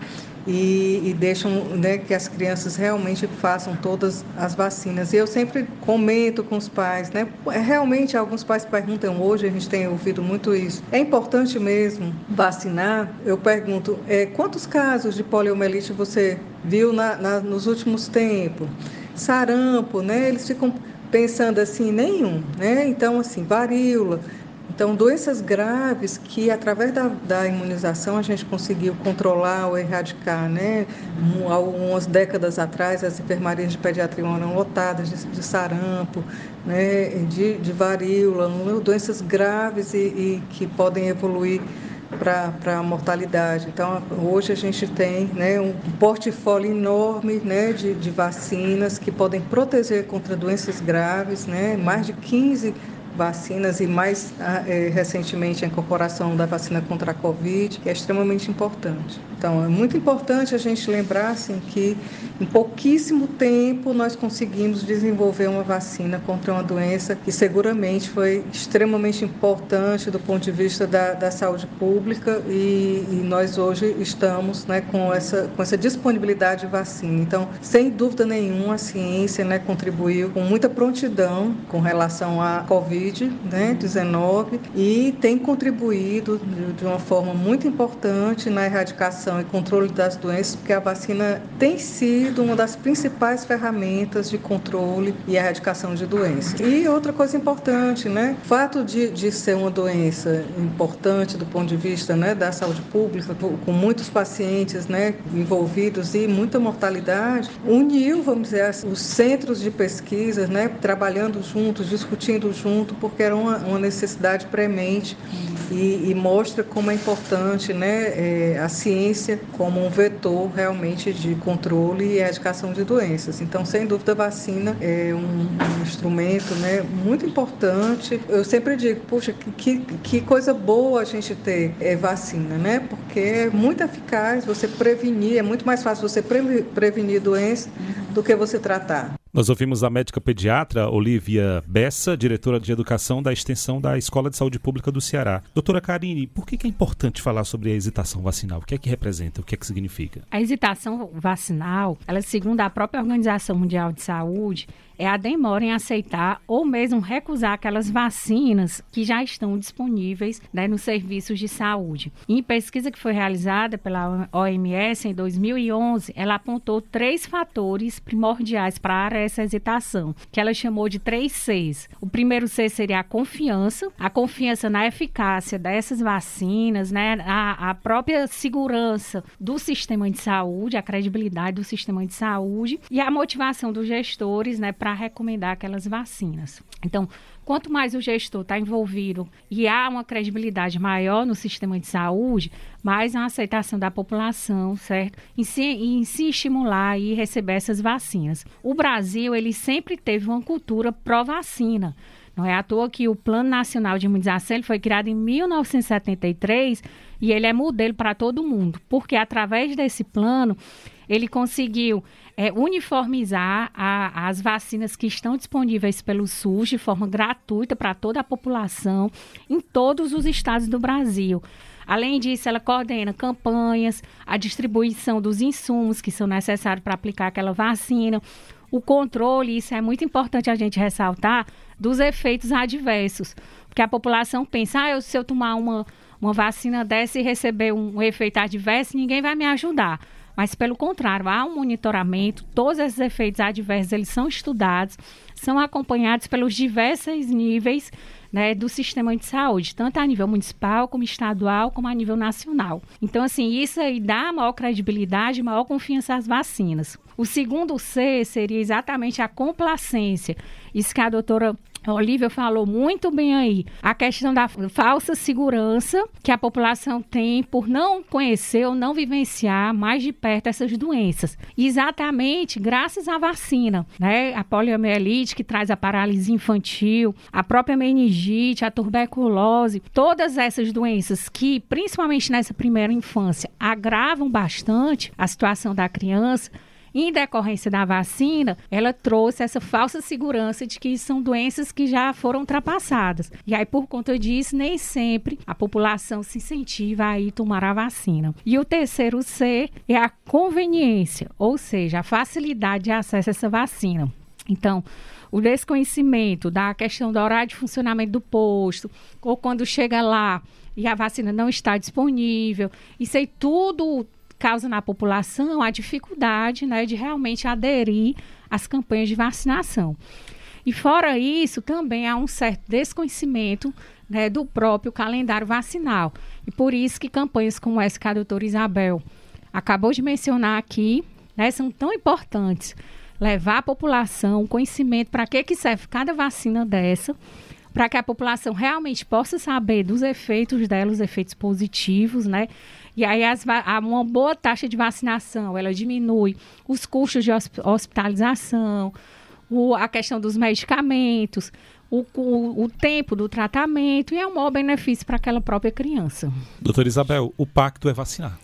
e, e deixam né, que as crianças realmente façam todas as vacinas. Eu sempre comento com os pais, né? Realmente alguns pais perguntam hoje, a gente tem ouvido muito isso. É importante mesmo vacinar? Eu pergunto, é, quantos casos de poliomielite você viu na, na, nos últimos tempos? Sarampo, né? Eles ficam pensando assim, nenhum, né? Então, assim, varíola, então, doenças graves que, através da, da imunização, a gente conseguiu controlar ou erradicar. Né? Algumas décadas atrás, as enfermarias de pediatria eram lotadas de, de sarampo, né? de, de varíola, doenças graves e, e que podem evoluir para a mortalidade. Então, hoje a gente tem né, um portfólio enorme né, de, de vacinas que podem proteger contra doenças graves, né, mais de 15 vacinas e mais é, recentemente a incorporação da vacina contra a Covid, que é extremamente importante. Então, é muito importante a gente lembrar assim, que em pouquíssimo tempo nós conseguimos desenvolver uma vacina contra uma doença que seguramente foi extremamente importante do ponto de vista da, da saúde pública e, e, nós hoje estamos né, com, essa, com essa disponibilidade de vacina. Então, sem dúvida nenhuma, a ciência né, contribuiu com muita prontidão com relação à Covid Covid-19 né, e tem contribuído de uma forma muito importante na erradicação e controle das doenças, porque a vacina tem sido uma das principais ferramentas de controle e erradicação de doenças. E outra coisa importante, né? O fato de, de ser uma doença importante do ponto de vista né, da saúde pública, com muitos pacientes né, envolvidos e muita mortalidade, uniu, vamos dizer, os centros de pesquisa, né, trabalhando juntos, discutindo junto, porque era uma, uma necessidade premente e, e, mostra como é importante né, é, a ciência como um vetor realmente de controle e erradicação de doenças. Então, sem dúvida, a vacina é um, um instrumento né, muito importante. Eu sempre digo, puxa, que, que coisa boa a gente ter é, vacina, né? Porque é muito eficaz você prevenir, é muito mais fácil você pre prevenir doenças do que você tratar. Nós ouvimos a médica pediatra Olivia Bessa, diretora de educação da extensão da Escola de Saúde Pública do Ceará. Doutora Karine, por que é importante falar sobre a hesitação vacinal? O que é que representa? O que é que significa? A hesitação vacinal, ela segundo a própria Organização Mundial de Saúde, é a demora em aceitar ou mesmo recusar aquelas vacinas que já estão disponíveis né, nos serviços de saúde. Em pesquisa que foi realizada pela OMS em 2011, ela apontou três fatores primordiais para essa hesitação, que ela chamou de três Cs. O primeiro C seria a confiança, a confiança na eficácia dessas vacinas, né, a, a própria segurança do sistema de saúde, a credibilidade do sistema de saúde e a motivação dos gestores né, para recomendar aquelas vacinas. Então, quanto mais o gestor está envolvido e há uma credibilidade maior no sistema de saúde, mais a aceitação da população, certo? Em se, em se estimular e receber essas vacinas. O Brasil, ele sempre teve uma cultura pró-vacina. Não é à toa que o Plano Nacional de Imunização foi criado em 1973 e ele é modelo para todo mundo, porque através desse plano ele conseguiu é, uniformizar a, as vacinas que estão disponíveis pelo SUS de forma gratuita para toda a população em todos os estados do Brasil. Além disso, ela coordena campanhas, a distribuição dos insumos que são necessários para aplicar aquela vacina, o controle, isso é muito importante a gente ressaltar, dos efeitos adversos. Porque a população pensa, ah, eu, se eu tomar uma, uma vacina dessa e receber um, um efeito adverso, ninguém vai me ajudar. Mas, pelo contrário, há um monitoramento, todos esses efeitos adversos eles são estudados, são acompanhados pelos diversos níveis né, do sistema de saúde, tanto a nível municipal, como estadual, como a nível nacional. Então, assim, isso aí dá maior credibilidade, maior confiança às vacinas. O segundo C seria exatamente a complacência. Isso que a doutora a Olivia falou muito bem aí. A questão da falsa segurança que a população tem por não conhecer ou não vivenciar mais de perto essas doenças. Exatamente graças à vacina, né? A poliomielite que traz a paralisia infantil, a própria meningite, a tuberculose, todas essas doenças que, principalmente nessa primeira infância, agravam bastante a situação da criança em decorrência da vacina, ela trouxe essa falsa segurança de que são doenças que já foram ultrapassadas. E aí, por conta disso, nem sempre a população se incentiva a ir tomar a vacina. E o terceiro C é a conveniência, ou seja, a facilidade de acesso a essa vacina. Então, o desconhecimento da questão do horário de funcionamento do posto, ou quando chega lá e a vacina não está disponível, isso aí tudo causa na população a dificuldade né, de realmente aderir às campanhas de vacinação. E fora isso, também há um certo desconhecimento né, do próprio calendário vacinal. E por isso que campanhas como essa que a doutora Isabel acabou de mencionar aqui, né, são tão importantes. Levar à população conhecimento para que, que serve cada vacina dessa, para que a população realmente possa saber dos efeitos dela, os efeitos positivos, né? E aí as, uma boa taxa de vacinação, ela diminui os custos de hospitalização, o, a questão dos medicamentos, o, o, o, tempo do tratamento e é um maior benefício para aquela própria criança. Doutora Isabel, o pacto é vacinar.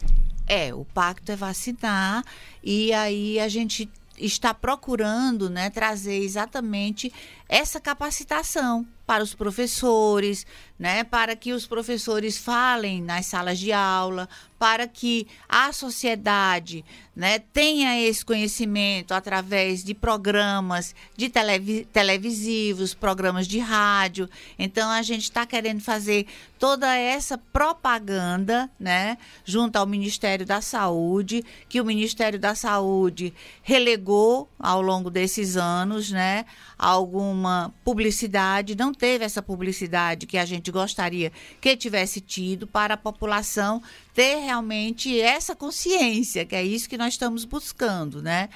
É, o pacto é vacinar e aí a gente está procurando né, trazer exatamente essa capacitação para os professores, né, para que os professores falem nas salas de aula, para que a sociedade né, tenha esse conhecimento através de programas de televi televisivos, programas de rádio. Então a gente está querendo fazer toda essa propaganda, né, junto ao Ministério da Saúde, que o Ministério da Saúde relegou ao longo desses anos, né, alguma publicidade, não teve essa publicidade que a gente gostaria que tivesse tido para a população ter realmente essa consciência, que é isso que nós estamos buscando, né?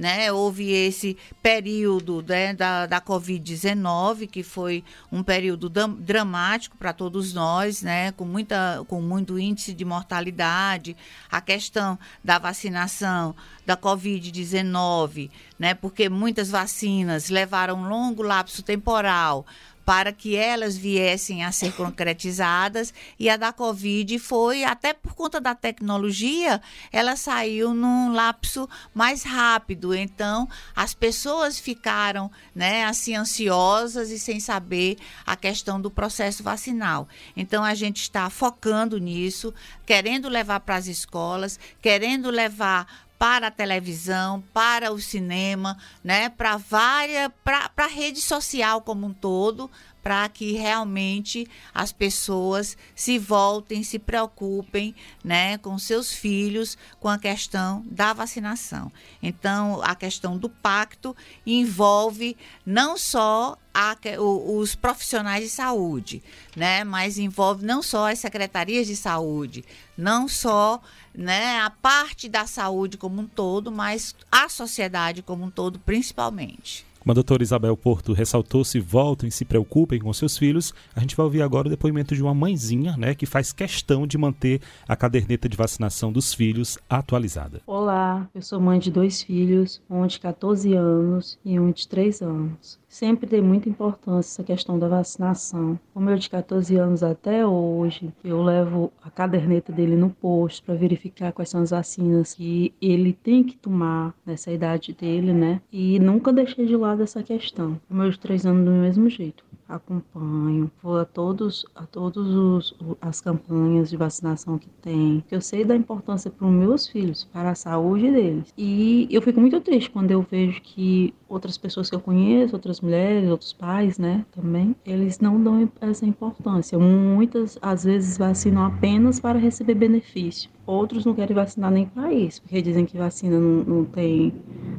Né? Houve esse período né, da, da Covid-19, que foi um período dramático para todos nós, né? Com, muita, com muito índice de mortalidade, a questão da vacinação da Covid-19, né? Porque muitas vacinas levaram um longo lapso temporal para que elas viessem a ser concretizadas e a da Covid foi, até por conta da tecnologia, ela saiu num lapso mais rápido. Então, as pessoas ficaram, né, assim, ansiosas e sem saber a questão do processo vacinal. Então, a gente está focando nisso, querendo levar para as escolas, querendo levar para a televisão, para o cinema, né, para várias, para a rede social como um todo, para que realmente as pessoas se voltem, se preocupem, né, com seus filhos com a questão da vacinação. Então, a questão do pacto envolve não só a, os profissionais de saúde, né? Mas envolve não só as secretarias de saúde, não só né, a parte da saúde como um todo, mas a sociedade como um todo, principalmente. Como a doutora Isabel Porto ressaltou, se voltem, se preocupem com seus filhos, a gente vai ouvir agora o depoimento de uma mãezinha, né, que faz questão de manter a caderneta de vacinação dos filhos atualizada. Olá, eu sou mãe de dois filhos, um de 14 anos e um de 3 anos. Sempre dei muita importância essa questão da vacinação. O meu de 14 anos até hoje, eu levo a caderneta dele no posto para verificar quais são as vacinas que ele tem que tomar nessa idade dele, né? E nunca deixei de lado essa questão. O meu de 3 anos do mesmo jeito acompanho, vou a todos a todos os, as campanhas de vacinação que tem. Eu sei da importância para os meus filhos, para a saúde deles. E eu fico muito triste quando eu vejo que outras pessoas que eu conheço, outras mulheres, outros pais, né, também, eles não dão essa importância. Muitas às vezes vacinam apenas para receber benefício. Outros não querem vacinar nem para isso, porque dizem que vacina não, não tem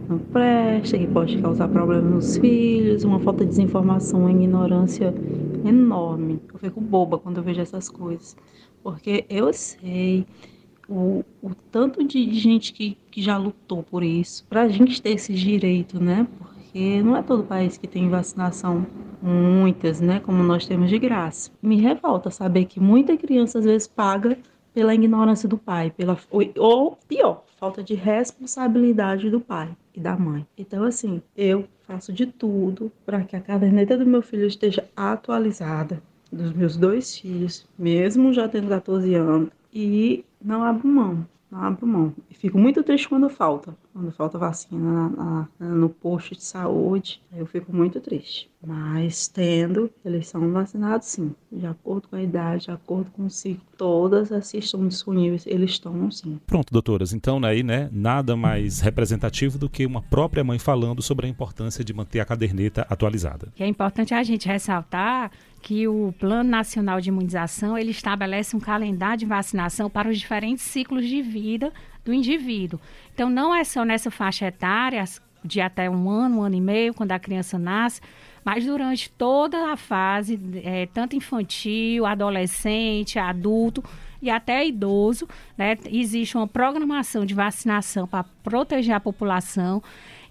não presta, que pode causar problemas nos filhos, uma falta de desinformação, uma ignorância enorme. Eu fico boba quando eu vejo essas coisas, porque eu sei o, o tanto de, gente que, que já lutou por isso, para a gente ter esse direito, né? Porque não é todo país que tem vacinação, muitas, né? Como nós temos de graça. Me revolta saber que muita criança às vezes paga pela ignorância do pai, pela ou pior, falta de responsabilidade do pai e da mãe. Então, assim, eu faço de tudo para que a caderneta do meu filho esteja atualizada, dos meus dois filhos, mesmo já tendo 14 anos, e não abro mão. não abro mão. E fico muito triste quando falta, quando falta vacina na, na, no posto de saúde, eu fico muito triste. Mas tendo, eles são vacinados sim, de acordo com a idade, de acordo com o ciclo, todas as que estão disponíveis, eles estão sim. Pronto, doutoras, então aí, né, nada mais representativo do que uma própria mãe falando sobre a importância de manter a caderneta atualizada. é importante a gente ressaltar que o Plano Nacional de Imunização ele estabelece um calendário de vacinação para os diferentes ciclos de vida do indivíduo. Então, não é só nessa faixa etária, de até um ano, um ano e meio, quando a criança nasce, mas durante toda a fase, é, tanto infantil, adolescente, adulto e até idoso, né, existe uma programação de vacinação para proteger a população.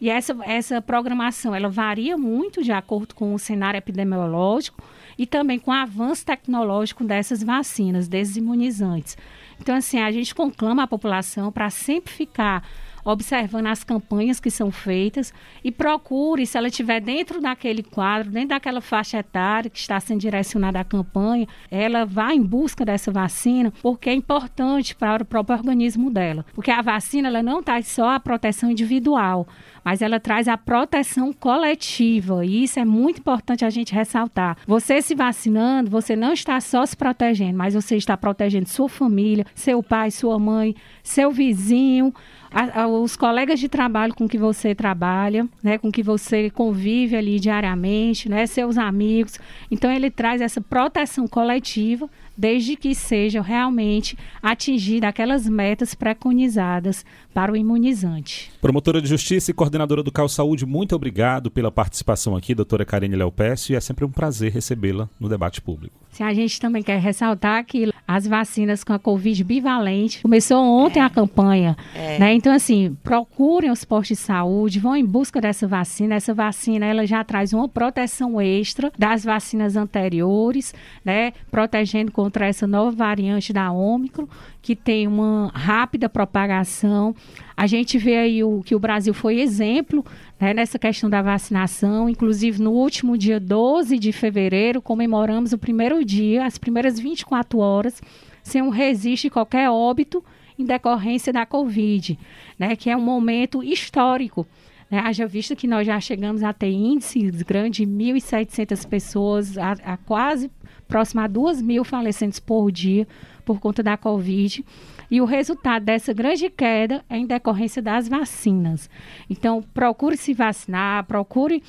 E essa, essa programação ela varia muito de acordo com o cenário epidemiológico e também com o avanço tecnológico dessas vacinas, desses imunizantes. Então, assim, a gente conclama a população para sempre ficar observando as campanhas que são feitas e procure, se ela estiver dentro daquele quadro, dentro daquela faixa etária que está sendo direcionada à campanha, ela vá em busca dessa vacina, porque é importante para o próprio organismo dela. Porque a vacina ela não traz só a proteção individual, mas ela traz a proteção coletiva. E isso é muito importante a gente ressaltar. Você se vacinando, você não está só se protegendo, mas você está protegendo sua família, seu pai, sua mãe, seu vizinho a, a, os colegas de trabalho com que você trabalha, né, com que você convive ali diariamente, né, seus amigos. Então ele traz essa proteção coletiva desde que sejam realmente atingidas aquelas metas preconizadas para o imunizante. Promotora de Justiça e coordenadora do Cal Saúde, muito obrigado pela participação aqui, doutora Karine Leopécio, e é sempre um prazer recebê-la no debate público. Sim, a gente também quer ressaltar que as vacinas com a Covid bivalente, começou ontem é. a campanha, é. né? Então, assim, procurem os postos de saúde, vão em busca dessa vacina. Essa vacina, ela já traz uma proteção extra das vacinas anteriores, né? Protegendo contra essa nova variante da Ômicron, que tem uma rápida propagação. A gente vê aí o, que o Brasil foi exemplo né, nessa questão da vacinação. Inclusive, no último dia 12 de fevereiro, comemoramos o primeiro dia, as primeiras 24 horas, sem um registro de qualquer óbito em decorrência da Covid, né, que é um momento histórico. Né, haja visto que nós já chegamos a ter índices grandes de 1.700 pessoas, a, a quase próximo a 2 mil falecentes por dia por conta da Covid. E o resultado dessa grande queda é em decorrência das vacinas. Então, procure se vacinar, procure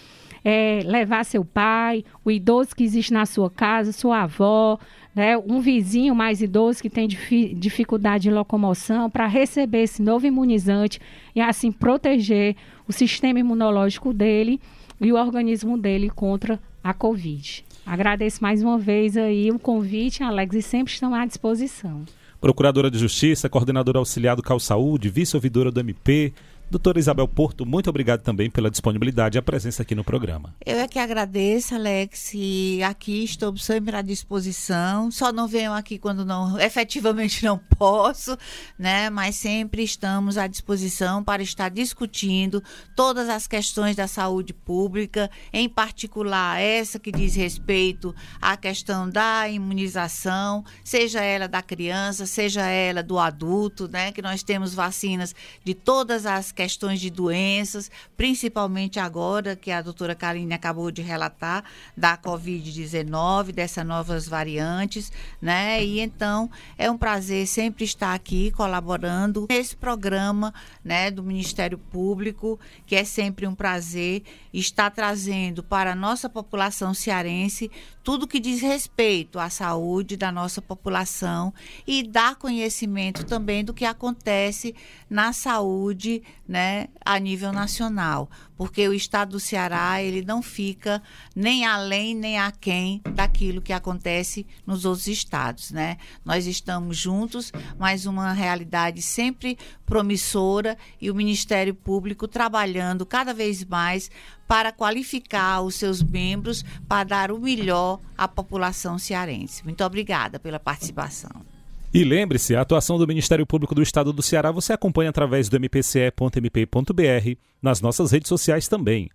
é, levar seu pai, o idoso que existe na sua casa, sua avó, né, um vizinho mais idoso que tem dificuldade de locomoção, para receber esse novo imunizante e assim proteger o sistema imunológico dele e o organismo dele contra a Covid. Agradeço mais uma vez aí o convite, Alex, e sempre estão à disposição. Procuradora de Justiça, coordenadora auxiliar do Cal Saúde, vice-ouvidora do MP, Doutora Isabel Porto, muito obrigado também pela disponibilidade e a presença aqui no programa. Eu é que agradeço, Alex, e aqui estou sempre à disposição. Só não venho aqui quando não efetivamente não posso, né? Mas sempre estamos à disposição para estar discutindo todas as questões da saúde pública, em particular essa que diz respeito à questão da imunização, seja ela da criança, seja ela do adulto, né? Que nós temos vacinas de todas as questões de doenças, principalmente agora que a doutora Karine acabou de relatar da Covid-19, dessas novas variantes, né? E então é um prazer sempre estar aqui colaborando nesse programa, né, do Ministério Público, que é sempre um prazer estar trazendo para a nossa população cearense tudo que diz respeito à saúde da nossa população e dar conhecimento também do que acontece na saúde né, a nível nacional, porque o estado do Ceará ele não fica nem além nem aquém daquilo que acontece nos outros estados, né? Nós estamos juntos, mas uma realidade sempre promissora e o Ministério Público trabalhando cada vez mais para qualificar os seus membros para dar o melhor à população cearense. Muito obrigada pela participação. E lembre-se, a atuação do Ministério Público do Estado do Ceará você acompanha através do mpce.mp.br, nas nossas redes sociais também.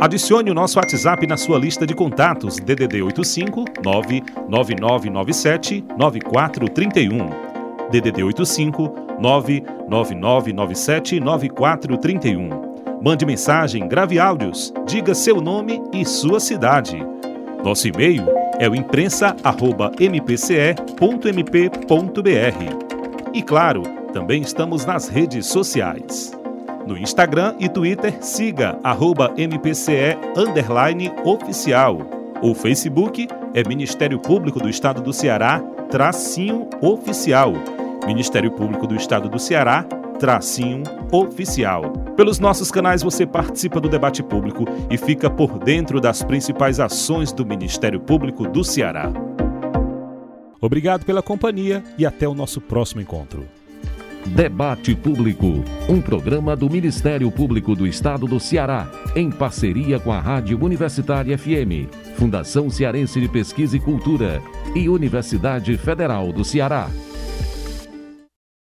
Adicione o nosso WhatsApp na sua lista de contatos DDD 85 99997 9431. DDD 85 99997 9431. Mande mensagem, grave áudios, diga seu nome e sua cidade. Nosso e-mail é o imprensa@mpce.mp.br. E claro, também estamos nas redes sociais. No Instagram e Twitter, siga arroba MPCE oficial. O Facebook é Ministério Público do Estado do Ceará, tracinho oficial. Ministério Público do Estado do Ceará, tracinho oficial. Pelos nossos canais você participa do debate público e fica por dentro das principais ações do Ministério Público do Ceará. Obrigado pela companhia e até o nosso próximo encontro. Debate Público, um programa do Ministério Público do Estado do Ceará, em parceria com a Rádio Universitária FM, Fundação Cearense de Pesquisa e Cultura e Universidade Federal do Ceará.